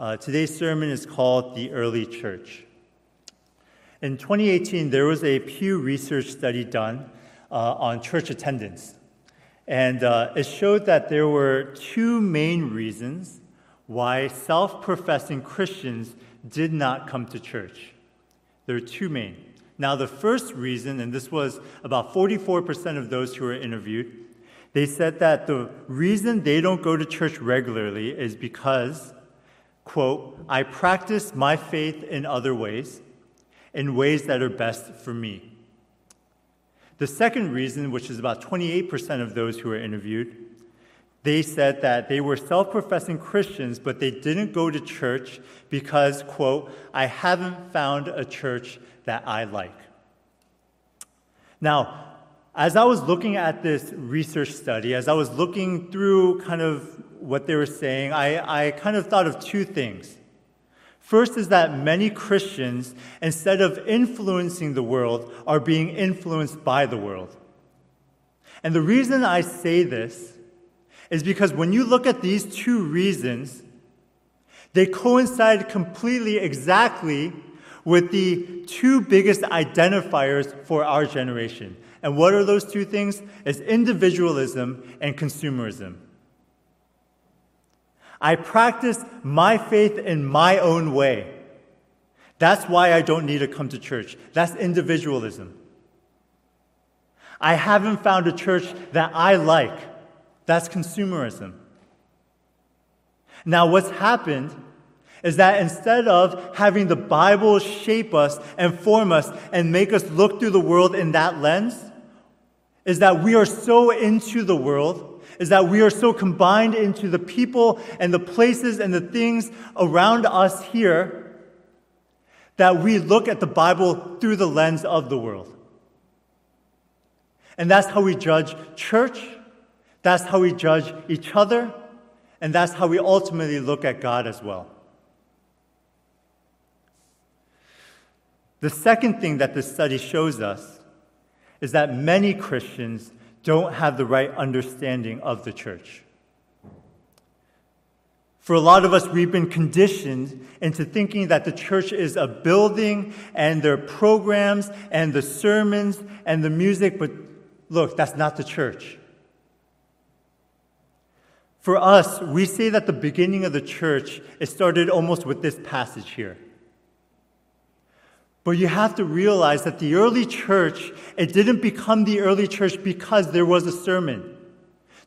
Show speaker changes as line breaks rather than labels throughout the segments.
Uh, today's sermon is called The Early Church. In 2018, there was a Pew Research study done uh, on church attendance. And uh, it showed that there were two main reasons why self professing Christians did not come to church. There are two main. Now, the first reason, and this was about 44% of those who were interviewed, they said that the reason they don't go to church regularly is because, quote, I practice my faith in other ways, in ways that are best for me. The second reason, which is about 28% of those who were interviewed, they said that they were self professing Christians, but they didn't go to church because, quote, I haven't found a church that I like. Now, as I was looking at this research study, as I was looking through kind of what they were saying, I, I kind of thought of two things. First is that many Christians, instead of influencing the world, are being influenced by the world. And the reason I say this is because when you look at these two reasons, they coincide completely exactly with the two biggest identifiers for our generation. And what are those two things? It's individualism and consumerism. I practice my faith in my own way. That's why I don't need to come to church. That's individualism. I haven't found a church that I like. That's consumerism. Now, what's happened is that instead of having the Bible shape us and form us and make us look through the world in that lens, is that we are so into the world, is that we are so combined into the people and the places and the things around us here that we look at the Bible through the lens of the world. And that's how we judge church, that's how we judge each other, and that's how we ultimately look at God as well. The second thing that this study shows us is that many Christians don't have the right understanding of the church. For a lot of us, we've been conditioned into thinking that the church is a building and their programs and the sermons and the music, but look, that's not the church. For us, we say that the beginning of the church, it started almost with this passage here. But you have to realize that the early church, it didn't become the early church because there was a sermon.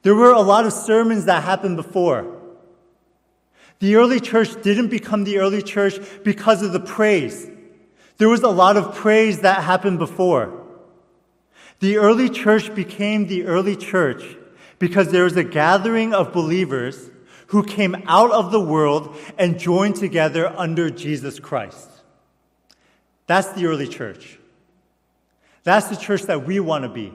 There were a lot of sermons that happened before. The early church didn't become the early church because of the praise. There was a lot of praise that happened before. The early church became the early church because there was a gathering of believers who came out of the world and joined together under Jesus Christ. That's the early church. That's the church that we want to be.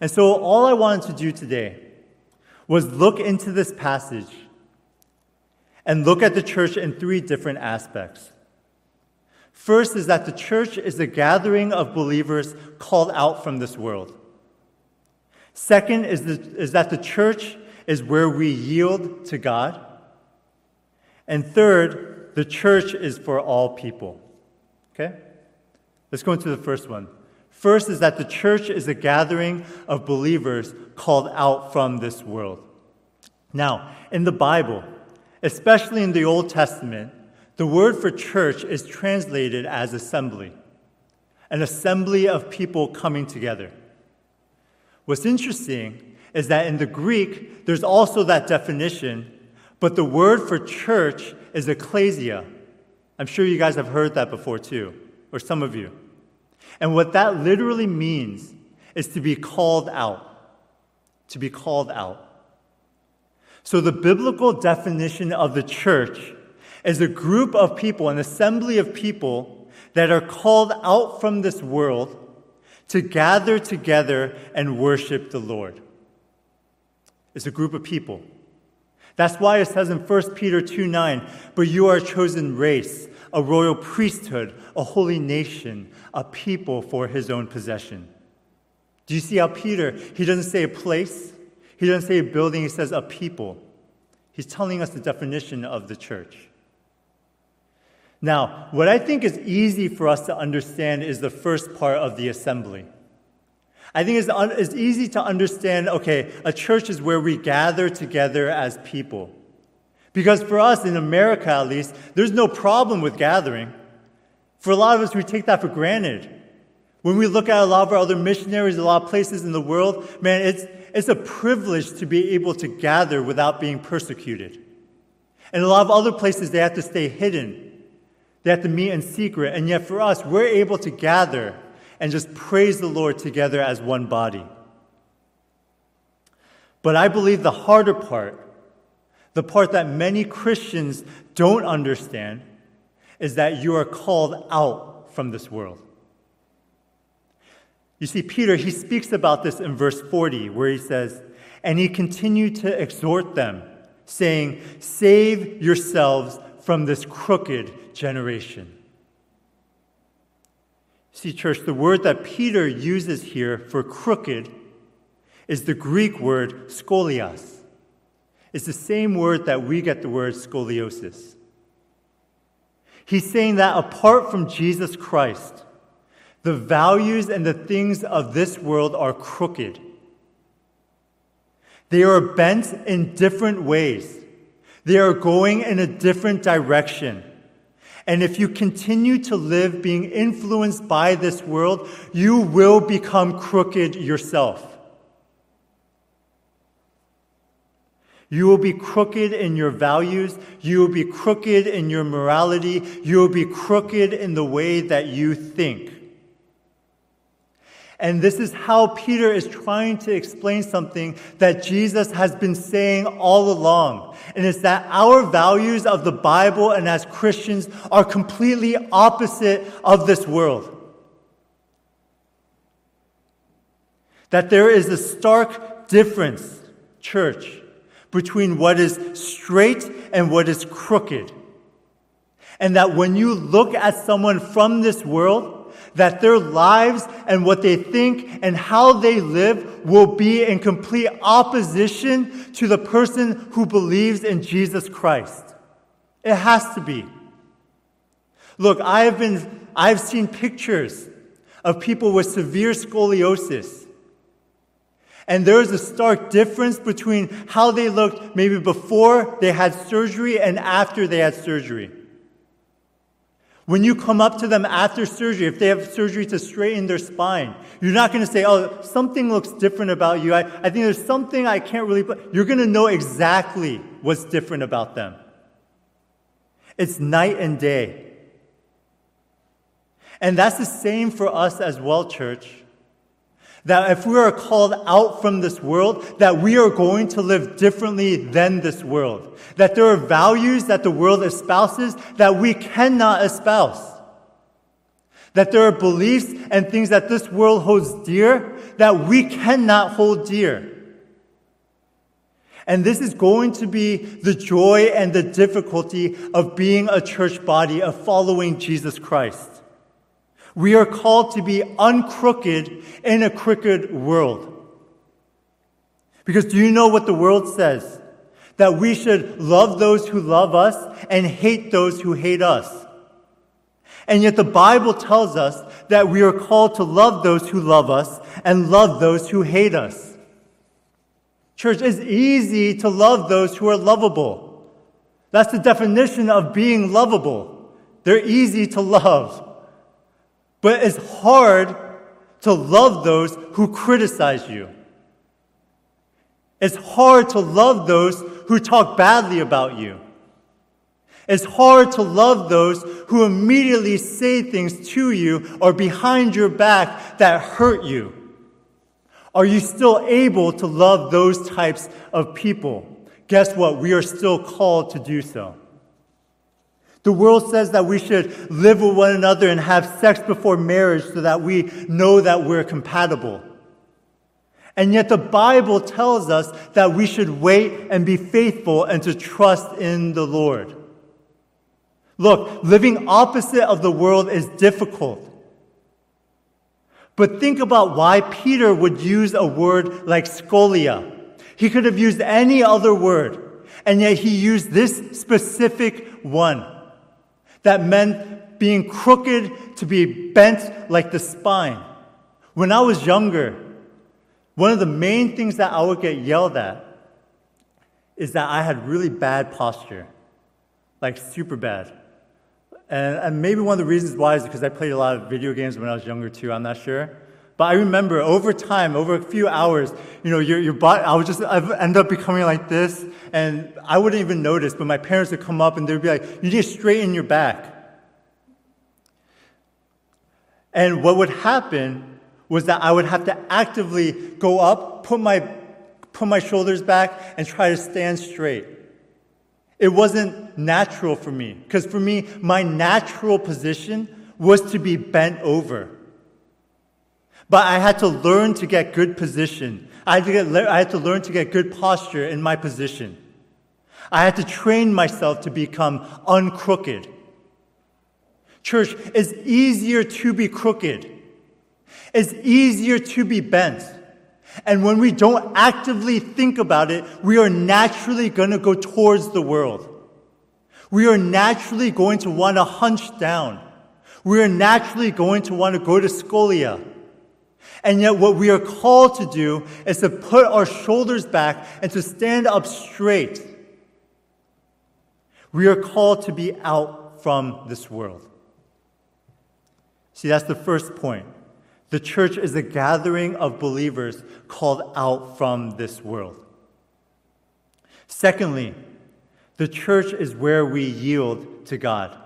And so, all I wanted to do today was look into this passage and look at the church in three different aspects. First is that the church is a gathering of believers called out from this world. Second is, the, is that the church is where we yield to God. And third the church is for all people. Okay? Let's go into the first one. First is that the church is a gathering of believers called out from this world. Now, in the Bible, especially in the Old Testament, the word for church is translated as assembly, an assembly of people coming together. What's interesting is that in the Greek, there's also that definition, but the word for church is ecclesia. I'm sure you guys have heard that before too, or some of you. And what that literally means is to be called out. To be called out. So the biblical definition of the church is a group of people, an assembly of people that are called out from this world to gather together and worship the Lord. It's a group of people. That's why it says in 1 Peter 2 9, but you are a chosen race, a royal priesthood, a holy nation, a people for his own possession. Do you see how Peter, he doesn't say a place, he doesn't say a building, he says a people. He's telling us the definition of the church. Now, what I think is easy for us to understand is the first part of the assembly. I think it's, un- it's easy to understand okay, a church is where we gather together as people. Because for us in America, at least, there's no problem with gathering. For a lot of us, we take that for granted. When we look at a lot of our other missionaries, a lot of places in the world, man, it's, it's a privilege to be able to gather without being persecuted. And a lot of other places, they have to stay hidden. They have to meet in secret. And yet for us, we're able to gather and just praise the Lord together as one body. But I believe the harder part, the part that many Christians don't understand, is that you are called out from this world. You see, Peter, he speaks about this in verse 40, where he says, And he continued to exhort them, saying, Save yourselves from this crooked generation. See, church, the word that Peter uses here for crooked is the Greek word scolios. It's the same word that we get the word scoliosis. He's saying that apart from Jesus Christ, the values and the things of this world are crooked. They are bent in different ways. They are going in a different direction. And if you continue to live being influenced by this world, you will become crooked yourself. You will be crooked in your values. You will be crooked in your morality. You will be crooked in the way that you think. And this is how Peter is trying to explain something that Jesus has been saying all along. And it's that our values of the Bible and as Christians are completely opposite of this world. That there is a stark difference, church, between what is straight and what is crooked. And that when you look at someone from this world, that their lives and what they think and how they live will be in complete opposition to the person who believes in Jesus Christ. It has to be. Look, I have been, I've seen pictures of people with severe scoliosis. And there is a stark difference between how they looked maybe before they had surgery and after they had surgery. When you come up to them after surgery, if they have surgery to straighten their spine, you're not going to say, oh, something looks different about you. I, I think there's something I can't really, but you're going to know exactly what's different about them. It's night and day. And that's the same for us as well, church. That if we are called out from this world, that we are going to live differently than this world. That there are values that the world espouses that we cannot espouse. That there are beliefs and things that this world holds dear that we cannot hold dear. And this is going to be the joy and the difficulty of being a church body, of following Jesus Christ. We are called to be uncrooked in a crooked world. Because do you know what the world says? That we should love those who love us and hate those who hate us. And yet the Bible tells us that we are called to love those who love us and love those who hate us. Church, it's easy to love those who are lovable. That's the definition of being lovable. They're easy to love. But it's hard to love those who criticize you. It's hard to love those who talk badly about you. It's hard to love those who immediately say things to you or behind your back that hurt you. Are you still able to love those types of people? Guess what? We are still called to do so. The world says that we should live with one another and have sex before marriage so that we know that we're compatible. And yet the Bible tells us that we should wait and be faithful and to trust in the Lord. Look, living opposite of the world is difficult. But think about why Peter would use a word like scolia. He could have used any other word. And yet he used this specific one that meant being crooked to be bent like the spine. When I was younger, one of the main things that I would get yelled at is that I had really bad posture, like super bad. And, and maybe one of the reasons why is because I played a lot of video games when I was younger too, I'm not sure. But I remember over time, over a few hours, you know, your, your body, I would just I end up becoming like this, and I wouldn't even notice, but my parents would come up and they'd be like, you need to straighten your back. And what would happen was that I would have to actively go up, put my, put my shoulders back, and try to stand straight. It wasn't natural for me, because for me, my natural position was to be bent over. But I had to learn to get good position. I had to, get, I had to learn to get good posture in my position. I had to train myself to become uncrooked. Church, it's easier to be crooked. It's easier to be bent. And when we don't actively think about it, we are naturally going to go towards the world. We are naturally going to want to hunch down. We are naturally going to want to go to scolia. And yet, what we are called to do is to put our shoulders back and to stand up straight. We are called to be out from this world. See, that's the first point. The church is a gathering of believers called out from this world. Secondly, the church is where we yield to God.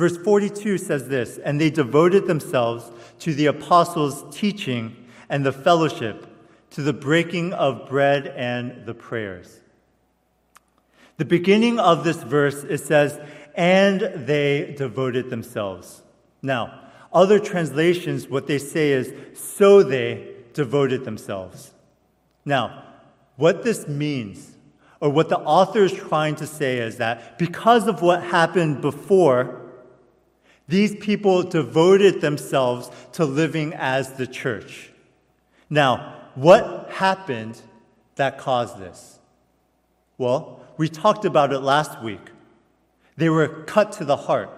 Verse 42 says this And they devoted themselves to the apostles' teaching and the fellowship, to the breaking of bread and the prayers. The beginning of this verse, it says, And they devoted themselves. Now, other translations, what they say is, So they devoted themselves. Now, what this means, or what the author is trying to say, is that because of what happened before, these people devoted themselves to living as the church. Now, what happened that caused this? Well, we talked about it last week. They were cut to the heart.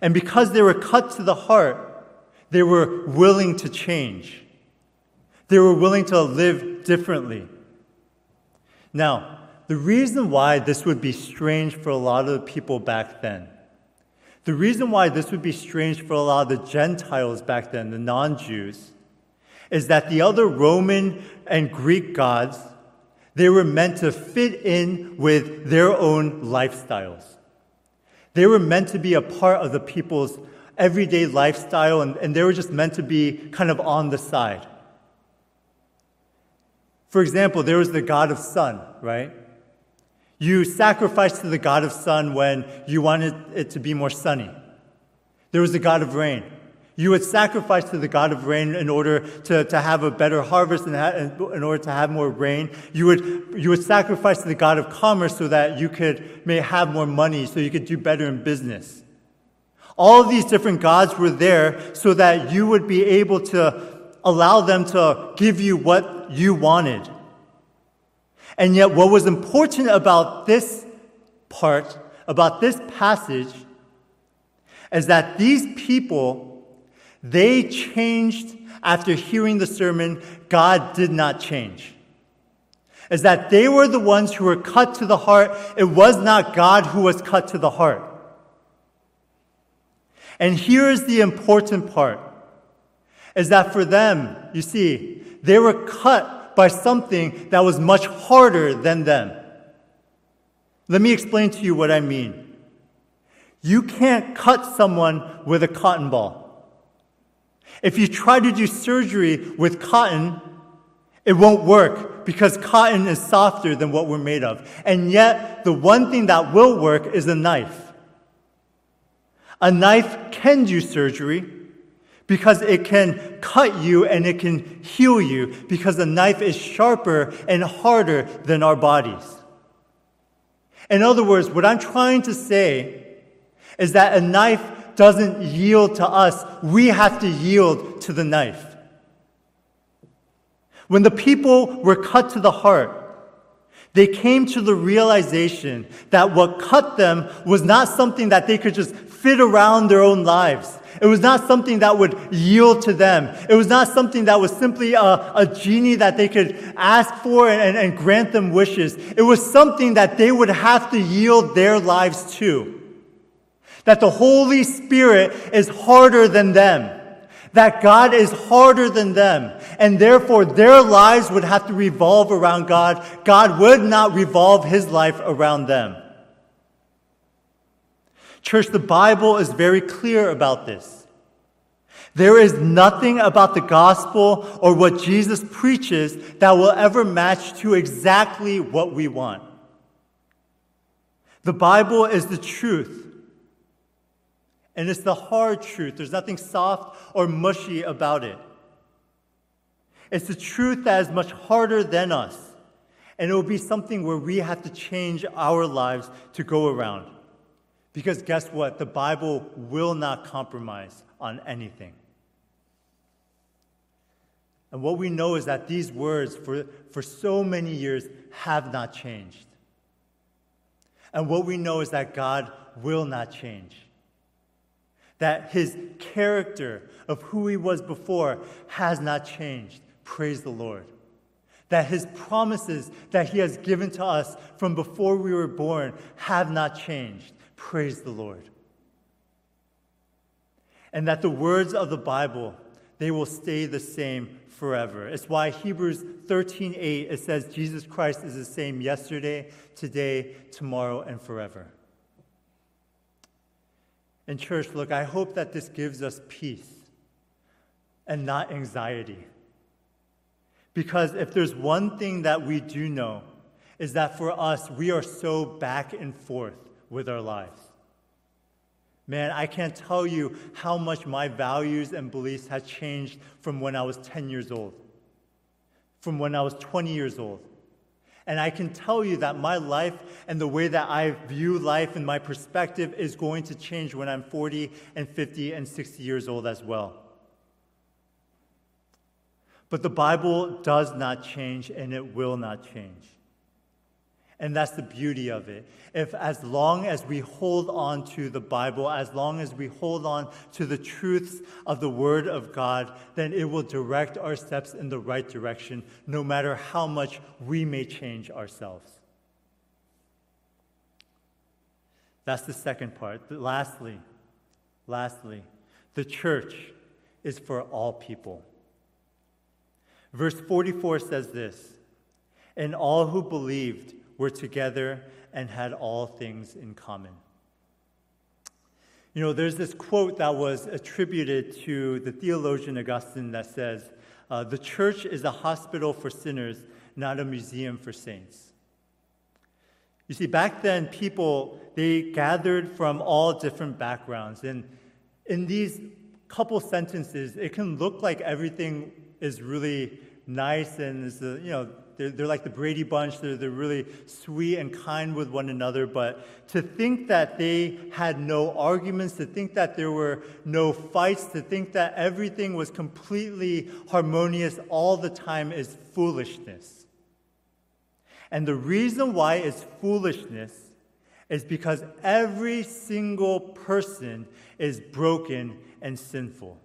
And because they were cut to the heart, they were willing to change. They were willing to live differently. Now, the reason why this would be strange for a lot of the people back then the reason why this would be strange for a lot of the Gentiles back then, the non Jews, is that the other Roman and Greek gods, they were meant to fit in with their own lifestyles. They were meant to be a part of the people's everyday lifestyle, and, and they were just meant to be kind of on the side. For example, there was the god of sun, right? You sacrificed to the God of sun when you wanted it to be more sunny. There was the God of rain. You would sacrifice to the God of rain in order to, to have a better harvest and in order to have more rain. You would, you would sacrifice to the God of commerce so that you could may have more money, so you could do better in business. All of these different gods were there so that you would be able to allow them to give you what you wanted. And yet, what was important about this part, about this passage, is that these people, they changed after hearing the sermon. God did not change. Is that they were the ones who were cut to the heart. It was not God who was cut to the heart. And here is the important part is that for them, you see, they were cut by something that was much harder than them. Let me explain to you what I mean. You can't cut someone with a cotton ball. If you try to do surgery with cotton, it won't work because cotton is softer than what we're made of. And yet, the one thing that will work is a knife. A knife can do surgery, because it can cut you and it can heal you because the knife is sharper and harder than our bodies. In other words, what I'm trying to say is that a knife doesn't yield to us. We have to yield to the knife. When the people were cut to the heart, They came to the realization that what cut them was not something that they could just fit around their own lives. It was not something that would yield to them. It was not something that was simply a, a genie that they could ask for and, and, and grant them wishes. It was something that they would have to yield their lives to. That the Holy Spirit is harder than them. That God is harder than them. And therefore their lives would have to revolve around God. God would not revolve his life around them. Church, the Bible is very clear about this. There is nothing about the gospel or what Jesus preaches that will ever match to exactly what we want. The Bible is the truth. And it's the hard truth. There's nothing soft or mushy about it. It's the truth that is much harder than us. And it will be something where we have to change our lives to go around. Because guess what? The Bible will not compromise on anything. And what we know is that these words, for, for so many years, have not changed. And what we know is that God will not change. That his character of who he was before has not changed. Praise the Lord. That his promises that he has given to us from before we were born have not changed. Praise the Lord. And that the words of the Bible, they will stay the same forever. It's why Hebrews 13:8 it says Jesus Christ is the same yesterday, today, tomorrow and forever. And church, look, I hope that this gives us peace and not anxiety. Because if there's one thing that we do know, is that for us, we are so back and forth with our lives. Man, I can't tell you how much my values and beliefs have changed from when I was 10 years old, from when I was 20 years old. And I can tell you that my life and the way that I view life and my perspective is going to change when I'm 40 and 50 and 60 years old as well. But the Bible does not change and it will not change. And that's the beauty of it. If as long as we hold on to the Bible, as long as we hold on to the truths of the Word of God, then it will direct our steps in the right direction, no matter how much we may change ourselves. That's the second part. Lastly, lastly, the church is for all people. Verse 44 says this And all who believed were together and had all things in common. You know, there's this quote that was attributed to the theologian Augustine that says, uh, The church is a hospital for sinners, not a museum for saints. You see, back then, people, they gathered from all different backgrounds. And in these couple sentences, it can look like everything is really nice and is, you know, they're, they're like the Brady Bunch. They're, they're really sweet and kind with one another. But to think that they had no arguments, to think that there were no fights, to think that everything was completely harmonious all the time is foolishness. And the reason why it's foolishness is because every single person is broken and sinful.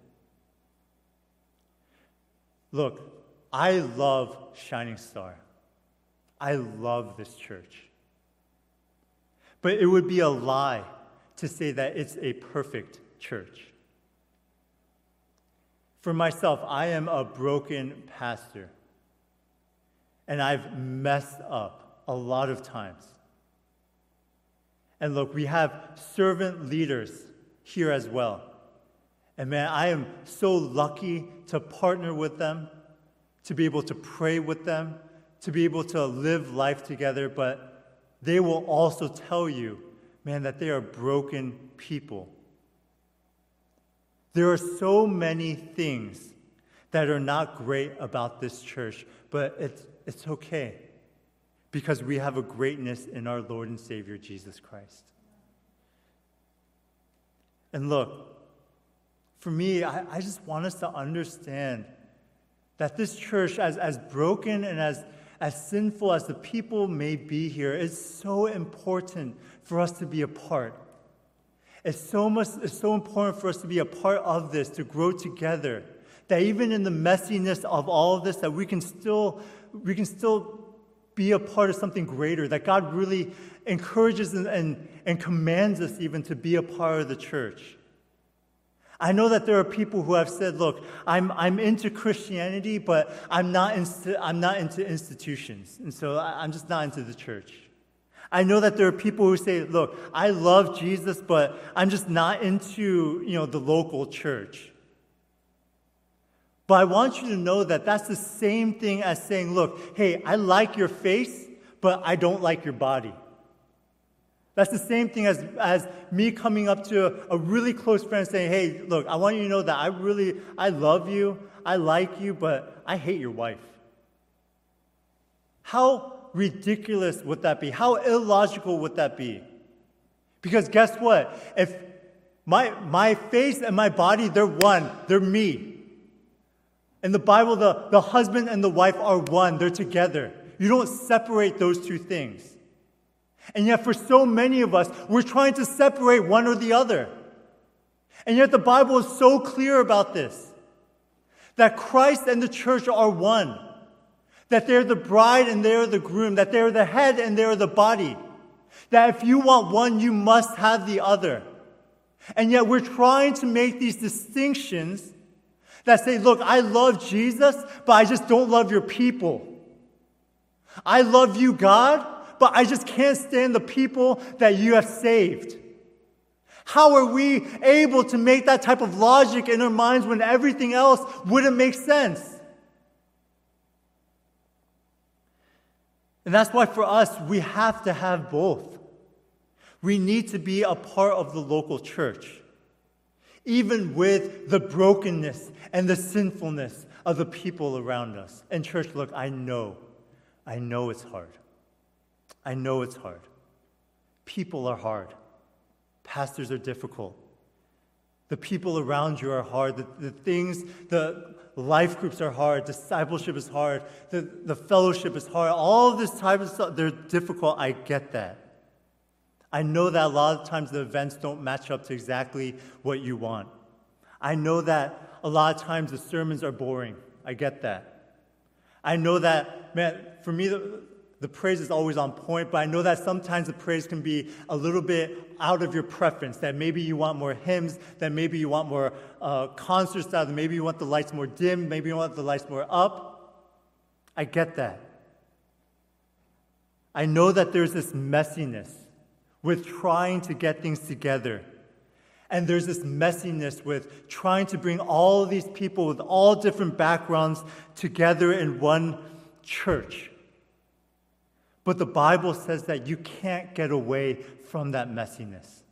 Look, I love Shining Star. I love this church. But it would be a lie to say that it's a perfect church. For myself, I am a broken pastor. And I've messed up a lot of times. And look, we have servant leaders here as well. And man, I am so lucky to partner with them to be able to pray with them, to be able to live life together, but they will also tell you, man, that they are broken people. There are so many things that are not great about this church, but it's, it's okay because we have a greatness in our Lord and Savior, Jesus Christ. And look, for me, I, I just want us to understand that this church, as, as broken and as, as sinful as the people may be here, is so important for us to be a part. It's so much it's so important for us to be a part of this, to grow together. That even in the messiness of all of this, that we can still we can still be a part of something greater, that God really encourages and, and, and commands us even to be a part of the church. I know that there are people who have said, look, I'm, I'm into Christianity, but I'm not, insti- I'm not into institutions. And so I'm just not into the church. I know that there are people who say, look, I love Jesus, but I'm just not into, you know, the local church. But I want you to know that that's the same thing as saying, look, hey, I like your face, but I don't like your body. That's the same thing as, as me coming up to a, really close friend saying, hey, look, I want you to know that I really, I love you, I like you, but I hate your wife. How ridiculous would that be? How illogical would that be? Because guess what? If my, my face and my body, they're one, they're me. In the Bible, the, the husband and the wife are one, they're together. You don't separate those two things. And yet, for so many of us, we're trying to separate one or the other. And yet, the Bible is so clear about this that Christ and the church are one, that they're the bride and they're the groom, that they're the head and they're the body. That if you want one, you must have the other. And yet, we're trying to make these distinctions that say, look, I love Jesus, but I just don't love your people. I love you, God, but I just can't stand the people that you have saved. How are we able to make that type of logic in our minds when everything else wouldn't make sense? And that's why for us, we have to have both. We need to be a part of the local church even with the brokenness and the sinfulness of the people around us. And, church, look, I know, I know it's hard. I know it's hard. People are hard. Pastors are difficult. The people around you are hard. The, the things, the life groups are hard. Discipleship is hard. The, the fellowship is hard. All of this type of stuff, they're difficult. I get that. I know that a lot of times the events don't match up to exactly what you want. I know that a lot of times the sermons are boring. I get that. I know that, man, for me, the, the praise is always on point, but I know that sometimes the praise can be a little bit out of your preference. That maybe you want more hymns, that maybe you want more uh, concert style, that maybe you want the lights more dim, maybe you want the lights more up. I get that. I know that there's this messiness with trying to get things together. And there's this messiness with trying to bring all these people with all different backgrounds together in one church. But the Bible says that you can't get away from that messiness.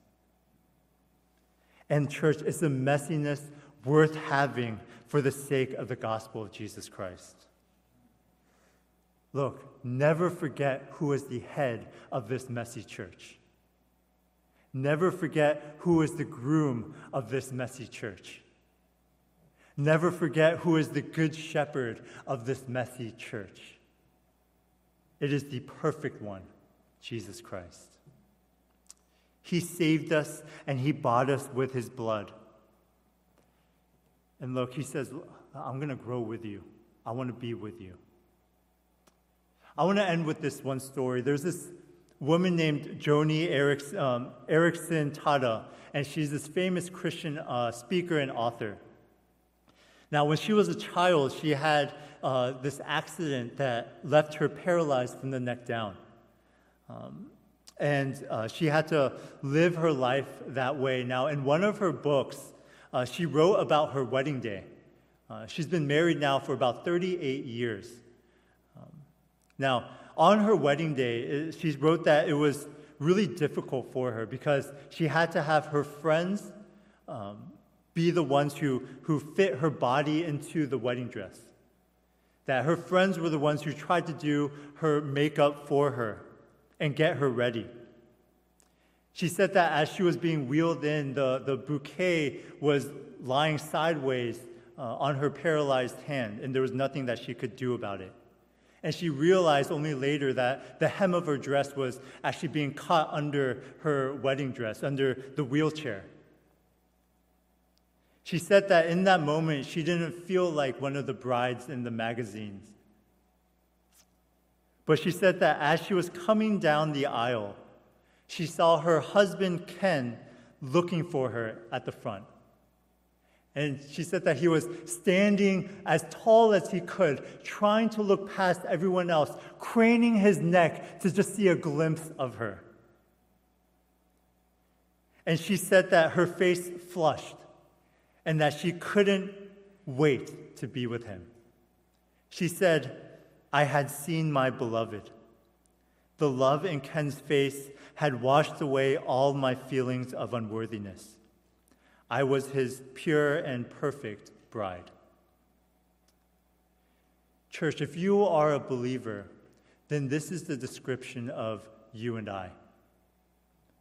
And, church, it's a messiness worth having for the sake of the gospel of Jesus Christ. Look, never forget who is the head of this messy church. Never forget who is the groom of this messy church. Never forget who is the good shepherd of this messy church. It is the perfect one, Jesus Christ. He saved us and he bought us with his blood. And look, he says, I'm going to grow with you. I want to be with you. I want to end with this one story. There's this woman named Joni Erickson, um, Eareckson Tada, and she's this famous Christian uh, speaker and author. Now, when she was a child, she had uh, this accident that left her paralyzed from the neck down. Um, and uh, she had to live her life that way. Now, in one of her books, uh, she wrote about her wedding day. Uh, she's been married now for about 38 years. Um, now, on her wedding day, she wrote that it was really difficult for her because she had to have her friends um, be the ones who, who fit her body into the wedding dress. That her friends were the ones who tried to do her makeup for her and get her ready. She said that as she was being wheeled in, the, the bouquet was lying sideways uh, on her paralyzed hand, and there was nothing that she could do about it. And she realized only later that the hem of her dress was actually being caught under her wedding dress, under the wheelchair. She said that in that moment, she didn't feel like one of the brides in the magazines. But she said that as she was coming down the aisle, she saw her husband Ken looking for her at the front. And she said that he was standing as tall as he could, trying to look past everyone else, craning his neck to just see a glimpse of her. And she said that her face flushed and that she couldn't wait to be with him. She said, I had seen my beloved. The love in Ken's face had washed away all my feelings of unworthiness. I was his pure and perfect bride. Church, if you are a believer, then this is the description of you and I.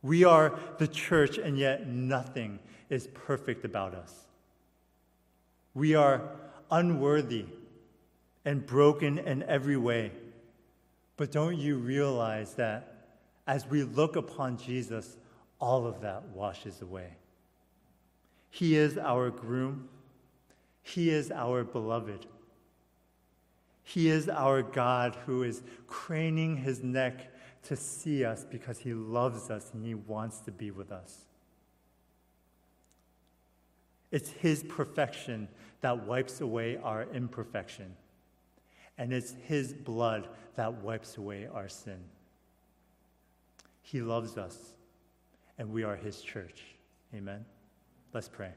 We are the church, and yet nothing is perfect about us. We are unworthy and broken in every way. But don't you realize that as we look upon Jesus, all of that washes away? He is our groom, He is our beloved. He is our God who is craning his neck to see us because he loves us and he wants to be with us. It's His perfection that wipes away our imperfection. And it's His blood that wipes away our sin. He loves us, and we are His church. Amen. Let's pray.